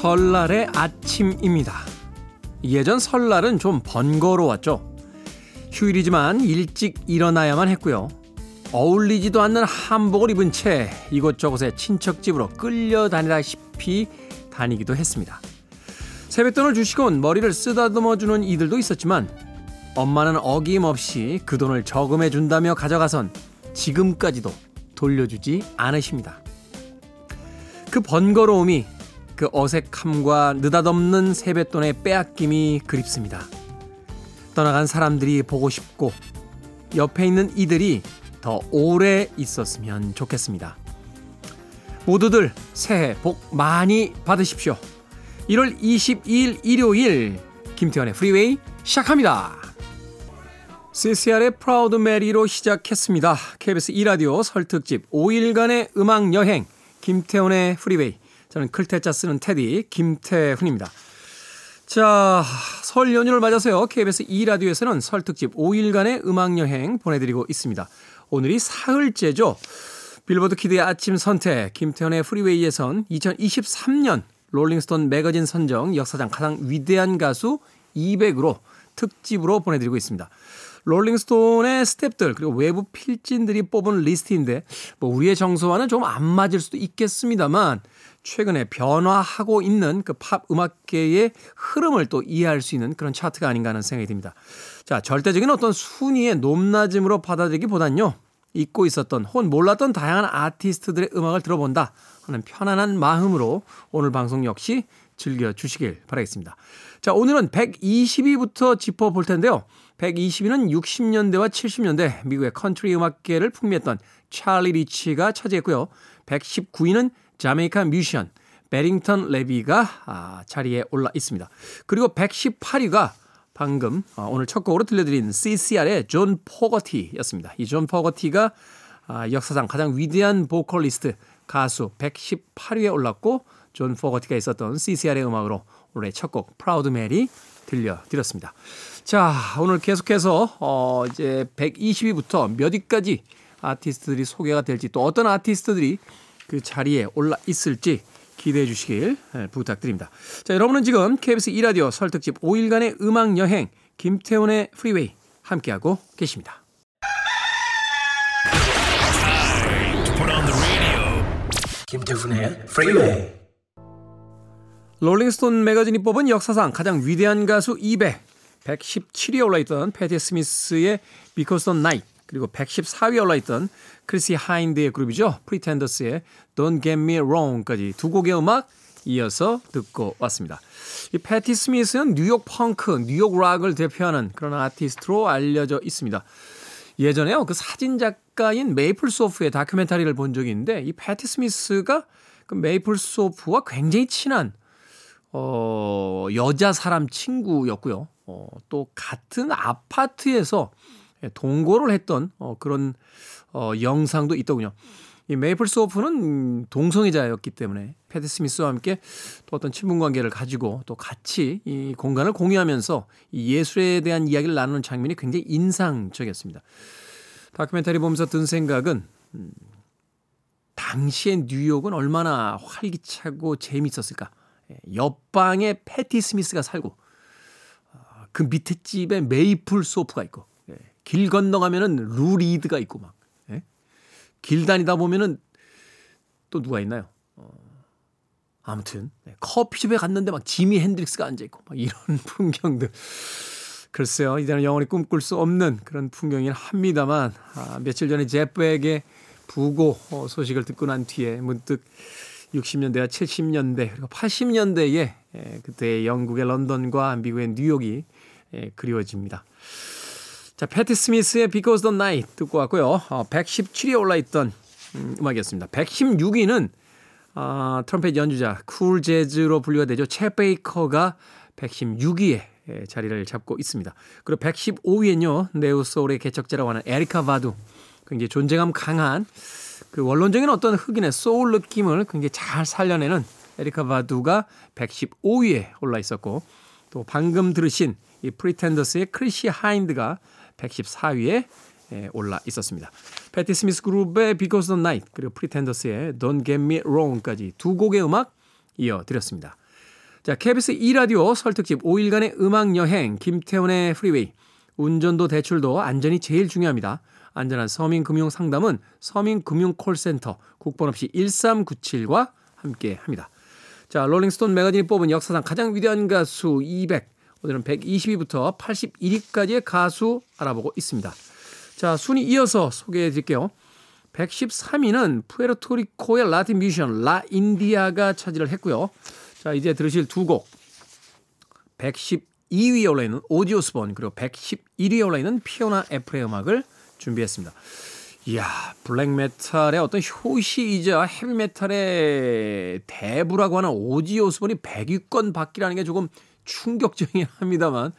설날의 아침입니다. 예전 설날은 좀 번거로웠죠. 휴일이지만 일찍 일어나야만 했고요. 어울리지도 않는 한복을 입은 채 이곳저곳에 친척집으로 끌려다니다시피 다니기도 했습니다. 세뱃돈을 주시곤 머리를 쓰다듬어 주는 이들도 있었지만 엄마는 어김없이 그 돈을 저금해 준다며 가져가선 지금까지도 돌려주지 않으십니다. 그 번거로움이 그 어색함과 느닷없는 세뱃돈의 빼앗김이 그립습니다. 떠나간 사람들이 보고 싶고 옆에 있는 이들이 더 오래 있었으면 좋겠습니다. 모두들 새해 복 많이 받으십시오. 1월 22일 일요일 김태훈의 프리웨이 시작합니다. CCR의 Proud Mary로 시작했습니다. KBS 2라디오 설특집 5일간의 음악 여행 김태훈의 프리웨이 저는 클 태 자 쓰는 테디 김태훈입니다. 자, 설 연휴를 맞아서요. KBS 2라디오에서는 설 특집 5일간의 음악 여행 보내드리고 있습니다. 오늘이 사흘째죠. 빌보드 kid의 아침 선택 김태훈의 프리웨이에선 2023년 롤링스톤 매거진 선정 역사상 가장 위대한 가수 200으로 특집으로 보내드리고 있습니다. 롤링스톤의 스탭들 그리고 외부 필진들이 뽑은 리스트인데 뭐 우리의 정서와는 좀 안 맞을 수도 있겠습니다만 최근에 변화하고 있는 그 팝 음악계의 흐름을 또 이해할 수 있는 그런 차트가 아닌가 하는 생각이 듭니다. 자, 절대적인 어떤 순위의 높낮음으로 받아들이기보단요. 잊고 있었던 혹은 몰랐던 다양한 아티스트들의 음악을 들어본다 하는 편안한 마음으로 오늘 방송 역시 즐겨 주시길 바라겠습니다. 자, 오늘은 120위부터 짚어볼 텐데요. 120위는 60년대와 70년대 미국의 컨트리 음악계를 풍미했던 찰리 리치가 차지했고요. 119위는 자메이카 뮤지션 베링턴 레비가 아, 자리에 올라 있습니다. 그리고 118위가 방금 어, 오늘 첫 곡으로 들려드린 CCR의 존 포거티였습니다. 이 존 포거티가 아, 역사상 가장 위대한 보컬리스트 가수 118위에 올랐고 존 포거티가 있었던 CCR의 음악으로 오늘의 첫 곡 Proud Mary 들려드렸습니다. 자, 오늘 계속해서 어 이제 120위부터 몇 위까지 아티스트들이 소개가 될지 또 어떤 아티스트들이 그 자리에 올라 있을지 기대해 주시길 예, 부탁드립니다. 자, 여러분은 지금 KBS 2라디오 설특집 5일간의 음악 여행 김태훈의 프리웨이 함께하고 계십니다. 김태훈의 프리웨이 롤링스톤 매거진이 뽑은 역사상 가장 위대한 가수 200 117위에 올라있던 패티 스미스의 Because the Night 그리고 114위에 올라있던 크리시 하인드의 그룹이죠. 프리텐더스의 Don't Get Me Wrong까지 두 곡의 음악 이어서 듣고 왔습니다. 이 패티 스미스는 뉴욕 펑크, 뉴욕 락을 대표하는 그런 아티스트로 알려져 있습니다. 예전에요. 그 사진 작가인 메이플 소프의 다큐멘터리를 본 적이 있는데 이 패티 스미스가 그 메이플 소프와 굉장히 친한 어, 여자 사람 친구였고요. 어, 또 같은 아파트에서 동거를 했던 어, 그런 어, 영상도 있더군요. 이 메이플 소프는 동성애자였기 때문에 패드 스미스와 함께 또 어떤 친분 관계를 가지고 또 같이 이 공간을 공유하면서 이 예술에 대한 이야기를 나누는 장면이 굉장히 인상적이었습니다. 다큐멘터리 보면서 든 생각은 음, 당시의 뉴욕은 얼마나 활기차고 재미있었을까. 예, 옆방에 패티 스미스가 살고 아, 그 밑에 집에 메이플소프가 있고 예, 길 건너가면은 루 리드가 있고 막 예? 길 다니다 보면은 또 누가 있나요? 어, 아무튼 네, 커피숍에 갔는데 막 지미 헨드릭스가 앉아 있고 막 이런 풍경들 글쎄요 이제는 영원히 꿈꿀 수 없는 그런 풍경이긴 합니다만 아, 며칠 전에 제프 벡의 부고 어, 소식을 듣고 난 뒤에 문득 60년대와 70년대 그리고 80년대에 예, 그때 영국의 런던과 미국의 뉴욕이 예, 그리워집니다. 자, 패티 스미스의 Because the Night 듣고 왔고요. 어, 117위에 올라있던 음, 음악이었습니다. 116위는 어, 트럼펫 연주자 쿨 재즈로 분류가 되죠. 쳇 베이커가 116위에 예, 자리를 잡고 있습니다. 그리고 115위엔요. 네오 소울의 개척자라고 하는 에리카 바두 굉장히 존재감 강한 그 원론적인 어떤 흑인의 소울 느낌을 굉장히 잘 살려내는 에리카 바두가 115위에 올라 있었고 또 방금 들으신 이 프리텐더스의 크리시 하인드가 114위에 올라 있었습니다. 패티 스미스 그룹의 Because the Night 그리고 프리텐더스의 Don't Get Me Wrong까지 두 곡의 음악 이어드렸습니다. 자, KBS 2라디오 설특집 5일간의 음악여행 김태훈의 프리웨이. 운전도 대출도 안전이 제일 중요합니다. 안전한 서민금융상담은 서민금융콜센터 국번 없이 1397과 함께 합니다. 자, 롤링스톤 매거진이 뽑은 역사상 가장 위대한 가수 200. 오늘은 120위부터 81위까지의 가수 알아보고 있습니다. 자, 순위 이어서 소개해 드릴게요. 113위는 푸에르토리코의 라틴 뮤지션 라 인디아가 차지를 했고요. 자, 이제 들으실 두 곡. 112위에 올라 있는 오지 오스본 그리고 111위에 올라 있는 피오나 애플의 음악을 준비했습니다. 이야, 블랙메탈의 어떤 효시이자 헤비메탈의 대부라고 하는 오지 오스본이 100위권 밖이라는 게 조금 충격적이긴 합니다만.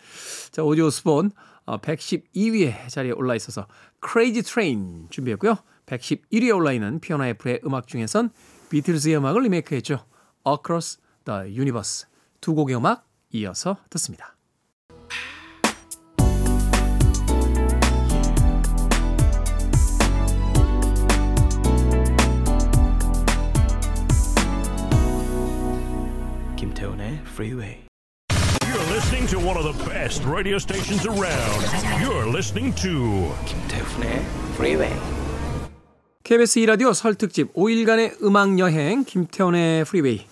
자, 오지 오스본 112위에 어, 자리에 올라 있어서 Crazy Train 준비했고요. 111위에 올라 있는 피오나 애플의 음악 중에선 비틀즈의 음악을 리메이크했죠. Across the Universe. 두 곡의 음악 이어서 듣습니다. Freeway. You're listening to one of the best radio stations around. You're listening to 김태훈의 Freeway. KBS 2라디오 설 특집 5일간의 음악 여행 김태훈의 프리웨이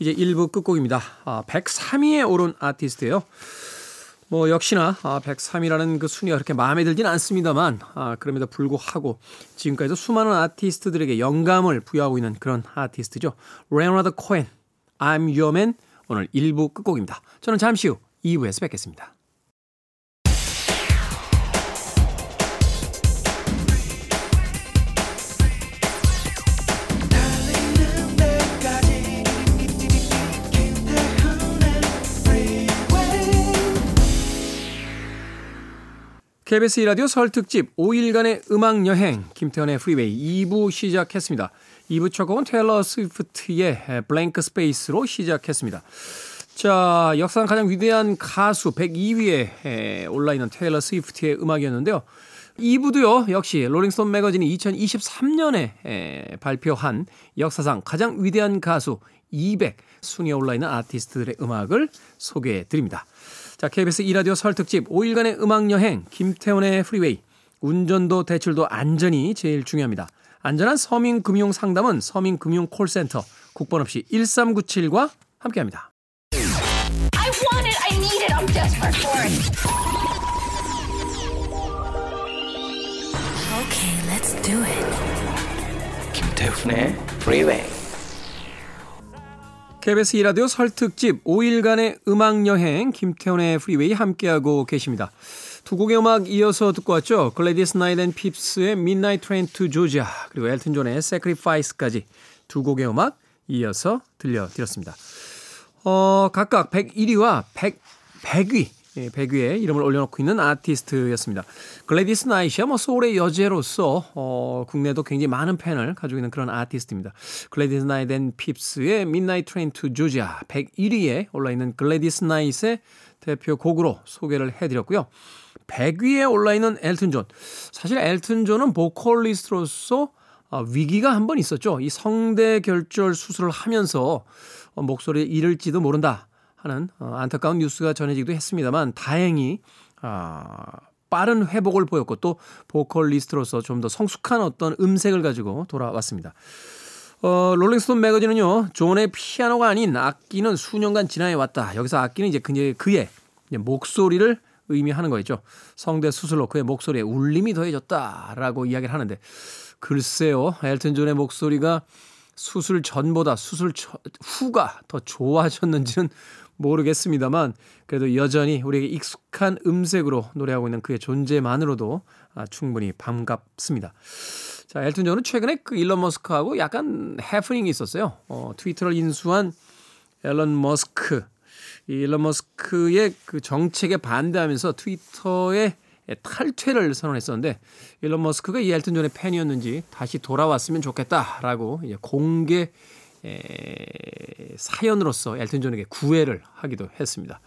이제 1부 끝곡입니다. 아, 103위에 오른 아티스트예요. 뭐 역시나 아, 103이라는 그 순위가 그렇게 마음에 들진 않습니다만 아, 그럼에도 불구하고 지금까지도 수많은 아티스트들에게 영감을 부여하고 있는 그런 아티스트죠. 레오나드 코엔, I'm Your Man 오늘 1부 끝곡입니다. 저는 잠시 후 2부에서 뵙겠습니다. KBS 2라디오 설 특집 5일간의 음악 여행 김태훈의 프리웨이 2부 시작했습니다. 2부 첫 곡은 테일러 스위프트의 Blank Space로 시작했습니다. 자, 역사상 가장 위대한 가수 102위에 올라있는 테일러 스위프트의 음악이었는데요. 2부도요, 역시 롤링스톤 매거진이 2023년에 발표한 역사상 가장 위대한 가수 200 순위에 올라있는 아티스트들의 음악을 소개해 드립니다. 자, KBS 2라디오 설 특집 5일간의 음악여행 김태훈의 프리웨이 운전도 대출도 안전이 제일 중요합니다. 안전한 서민금융 상담은 서민금융 콜센터 국번 없이 1397과 함께합니다. I want it, I need it, I'm desperate for it. Okay, let's do it. 김태훈의 Freeway. KBS 2라디오 설 특집 5일간의 음악여행 김태훈의 프리웨이 함께하고 계십니다. 두 곡의 음악 이어서 듣고 왔죠. 글래디스 나이트 앤 핍스의 Midnight Train to Georgia 그리고 엘튼 존의 Sacrifice까지 두 곡의 음악 이어서 들려드렸습니다. 어, 각각 101위와 100, 100위 예, 100위에 이름을 올려놓고 있는 아티스트였습니다. 글래디스 나이트야 뭐 소울의 여제로서 어, 국내도 굉장히 많은 팬을 가지고 있는 그런 아티스트입니다. 글래디스 나이트 앤 핍스의 Midnight Train to Georgia 101위에 올라있는 글래디스 나이트의 대표 곡으로 소개를 해드렸고요. 100위에 올라있는 엘튼 존. 사실 엘튼 존은 보컬리스트로서 어, 위기가 한 번 있었죠. 이 성대 결절 수술을 하면서 어, 목소리를 잃을지도 모른다. 하는 어, 안타까운 뉴스가 전해지기도 했습니다만 다행히 아, 빠른 회복을 보였고 또 보컬리스트로서 좀 더 성숙한 어떤 음색을 가지고 돌아왔습니다. 어, 롤링스톤 매거진은요, 존의 피아노가 아닌 악기는 수년간 진화해 왔다. 여기서 악기는 이제 그의 목소리를 의미하는 거겠죠. 성대 수술로 그의 목소리에 울림이 더해졌다라고 이야기를 하는데, 글쎄요, 엘튼 존의 목소리가 수술 전보다 수술 후가 더 좋아졌는지는 모르겠습니다만 그래도 여전히 우리에게 익숙한 음색으로 노래하고 있는 그의 존재만으로도 아, 충분히 반갑습니다. 자, 엘튼 존은 최근에 그 일론 머스크하고 약간 해프닝이 있었어요. 어, 트위터를 인수한 일론 머스크. 이 일론 머스크의 그 정책에 반대하면서 트위터에 탈퇴를 선언했었는데 일론 머스크가 이 엘튼 존의 팬이었는지 다시 돌아왔으면 좋겠다라고 이제 공개 에, 사연으로서 엘튼 존에게 구애를 하기도 했습니다.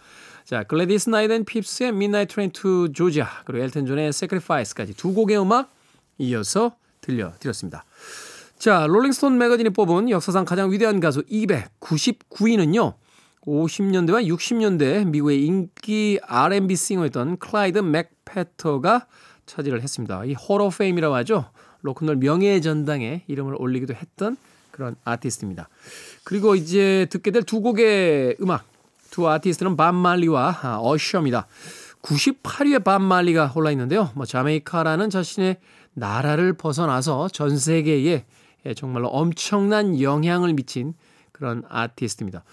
자, 글래디스 나이트 앤 핍스의 Midnight Train to Georgia 그리고 엘튼 존의 Sacrifice까지 두 곡의 음악 이어서 들려드렸습니다. 자, 롤링스톤 매거진이 뽑은 역사상 가장 위대한 가수 200 99위는요. 50년대와 60년대 미국의 인기 R&B 싱어였던 클라이드 맥패터가 차지를 했습니다. 이 Hall of Fame이라고 하죠. 로큰롤 명예의 전당에 이름을 올리기도 했던 그런 아티스트입니다. 그리고 이제 듣게 될 두 곡의 음악, 두 아티스트는 밥 말리와 어셔입니다. 98위에 밥 말리가 올라 있는데요. 뭐 자메이카라는 자신의 나라를 벗어나서 전 세계에 정말로 엄청난 영향을 미친 그런 아티스트입니다.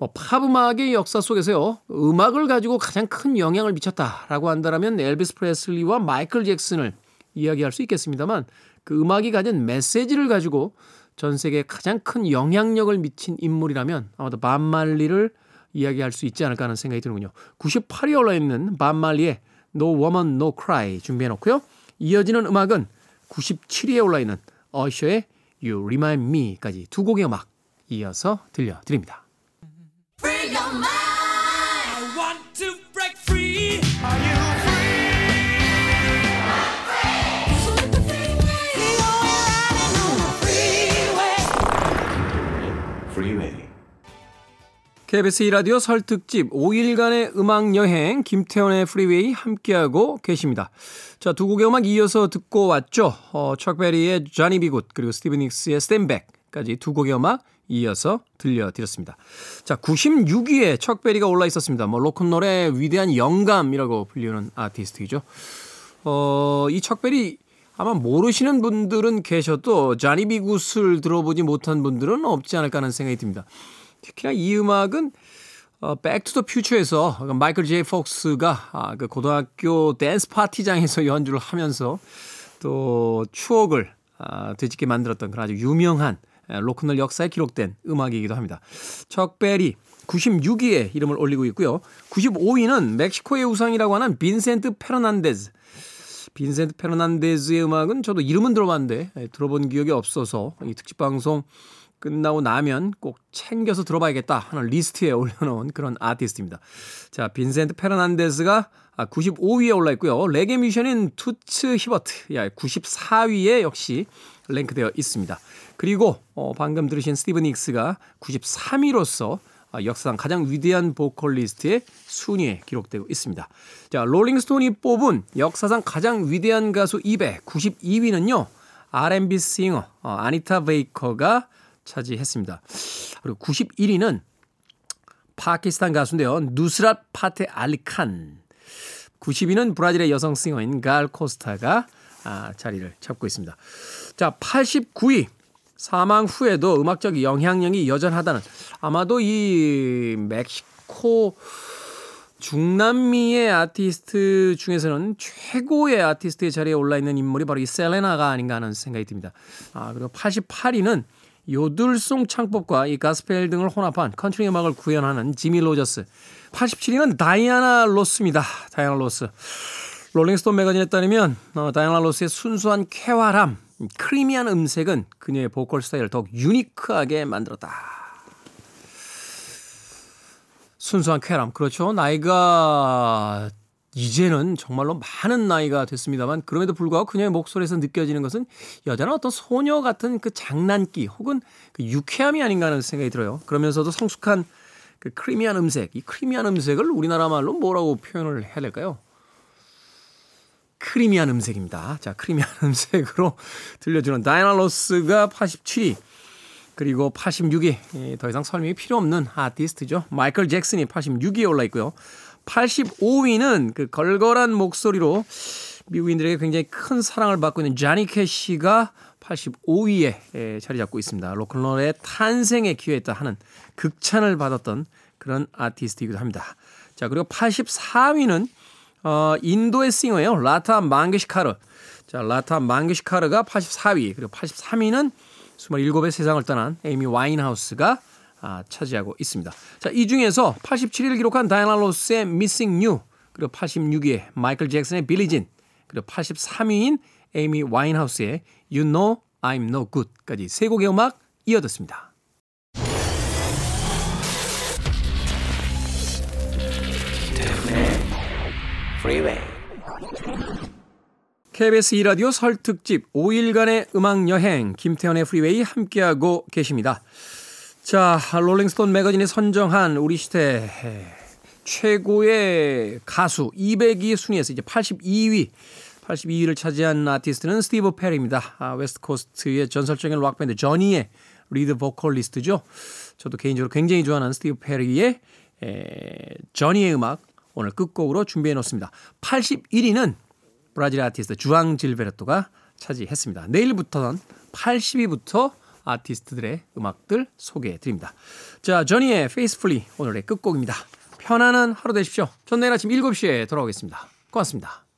뭐 팝음악의 역사 속에서요. 음악을 가지고 가장 큰 영향을 미쳤다라고 한다면 엘비스 프레슬리와 마이클 잭슨을 이야기할 수 있겠습니다만 그 음악이 가진 메시지를 가지고 전 세계에 가장 큰 영향력을 미친 인물이라면 아마도 반말리를 이야기할 수 있지 않을까 하는 생각이 드는군요. 98위에 올라 있는 반말리의 No Woman No Cry 준비해 놓고요. 이어지는 음악은 97위에 올라 있는 어셔의 You Remind Me까지 두 곡의 음악 이어서 들려드립니다. KBS 2라디오 설 특집 5일간의 음악 여행 김태훈의 프리웨이 함께하고 계십니다. 자, 두 곡의 음악 이어서 듣고 왔죠. 어, 척베리의 Johnny B. Goode 그리고 스티비 닉스의 Stand Back까지 두 곡의 음악 이어서 들려드렸습니다. 자, 96위에 척베리가 올라 있었습니다. 뭐 로큰롤의 위대한 영감이라고 불리는 아티스트이죠. 어, 이 척베리 아마 모르시는 분들은 계셔도 Johnny B. Goode을 들어보지 못한 분들은 없지 않을까 하는 생각이 듭니다. 특히나 이 음악은 어, Back to the Future에서 마이클 제이 폭스가 아, 그 고등학교 댄스 파티장에서 연주를 하면서 또 추억을 아, 되짚게 만들었던 그런 아주 유명한 로큰롤 역사에 기록된 음악이기도 합니다. 척 베리 96위에 이름을 올리고 있고요. 95위는 멕시코의 우상이라고 하는 빈센트 페르난데즈. 빈센트 페르난데즈의 음악은 저도 이름은 들어봤는데 들어본 기억이 없어서 이 특집 방송 끝나고 나면 꼭 챙겨서 들어봐야겠다 하는 리스트에 올려놓은 그런 아티스트입니다. 자, 빈센트 페르난데스가 95위에 올라 있고요. 레게 뮤지션인 투츠 히버트, 야, 94위에 역시 랭크되어 있습니다. 그리고 어, 방금 들으신 스티비 닉스가 93위로서 아, 역사상 가장 위대한 보컬리스트의 순위에 기록되고 있습니다. 자, 롤링스톤이 뽑은 역사상 가장 위대한 가수 200, 92위는요. R&B 싱어 어, 아니타 베이커가 차지했습니다. 그리고 91위는 파키스탄 가수인데요. 누스랏 파테 알리칸. 90위는 브라질의 여성 싱어인 갈 코스타가 아, 자리를 잡고 있습니다. 자, 89위. 사망 후에도 음악적 영향력이 여전하다는 아마도 이 멕시코 중남미의 아티스트 중에서는 최고의 아티스트의 자리에 올라 있는 인물이 바로 이 셀레나가 아닌가 하는 생각이 듭니다. 아, 그리고 88위는 요들송 창법과 이 가스펠 등을 혼합한 컨트리 음악을 구현하는 지미 로저스. 87위는 다이아나 로스입니다. 다이아나 로스. 롤링스톤 매거진에 따르면 어, 다이아나 로스의 순수한 쾌활함, creamy한 음색은 그녀의 보컬 스타일을 더욱 유니크하게 만들었다. 순수한 쾌활함. 그렇죠. 나이가 이제는 정말로 많은 나이가 됐습니다만 그럼에도 불구하고 그녀의 목소리에서 느껴지는 것은 여자는 어떤 소녀 같은 그 장난기 혹은 그 유쾌함이 아닌가 하는 생각이 들어요. 그러면서도 성숙한 그 creamy한 음색, 이 creamy한 음색을 우리나라 말로 뭐라고 표현을 해야 될까요? creamy한 음색입니다. 자, creamy한 음색으로 들려주는 다이나 로스가 87위. 그리고 86위, 더 이상 설명이 필요 없는 아티스트죠. 마이클 잭슨이 86위에 올라 있고요. 85위는 그 걸걸한 목소리로 미국인들에게 굉장히 큰 사랑을 받고 있는 자니 캐시가 85위에 자리 잡고 있습니다. 로큰롤의 탄생에 기여했다 하는 극찬을 받았던 그런 아티스트이기도 합니다. 자, 그리고 84위는 어, 인도의 싱어예요. 라타 망게시카르. 자, 라타 망게시카르가 84위. 그리고 83위는 27에 세상을 떠난 에이미 와인하우스가 아, 차지하고 있습니다. 자, 이 중에서 87위를 기록한 다이나 로스의 Missing You, 그리고 86위에 마이클 잭슨의 Billie Jean, 그리고 83위인 에이미 와인하우스의 You Know I'm No Good까지 세 곡의 음악 이어듣습니다. KBS 2라디오 설 특집 5일간의 음악 여행 김태훈의 프리웨이 함께하고 계십니다. 자, 롤링스톤 매거진이 선정한 우리 시대 최고의 가수 200위 순위에서 이제 82위, 82위를 차지한 아티스트는 스티브 페리입니다. 아, West Coast의 전설적인 락밴드 저니의 리드 보컬리스트죠. 저도 개인적으로 굉장히 좋아하는 스티브 페리의 에, 저니의 음악 오늘 끝곡으로 준비해 놓습니다. 81위는 브라질 아티스트 주앙 질베르토가 차지했습니다. 내일부터는 80위부터 아티스트들의 음악들 소개해 드립니다. 자, 저니의 페이스풀리 오늘의 끝곡입니다. 편안한 하루 되십시오. 전 내일 아침 7시에 돌아오겠습니다. 고맙습니다.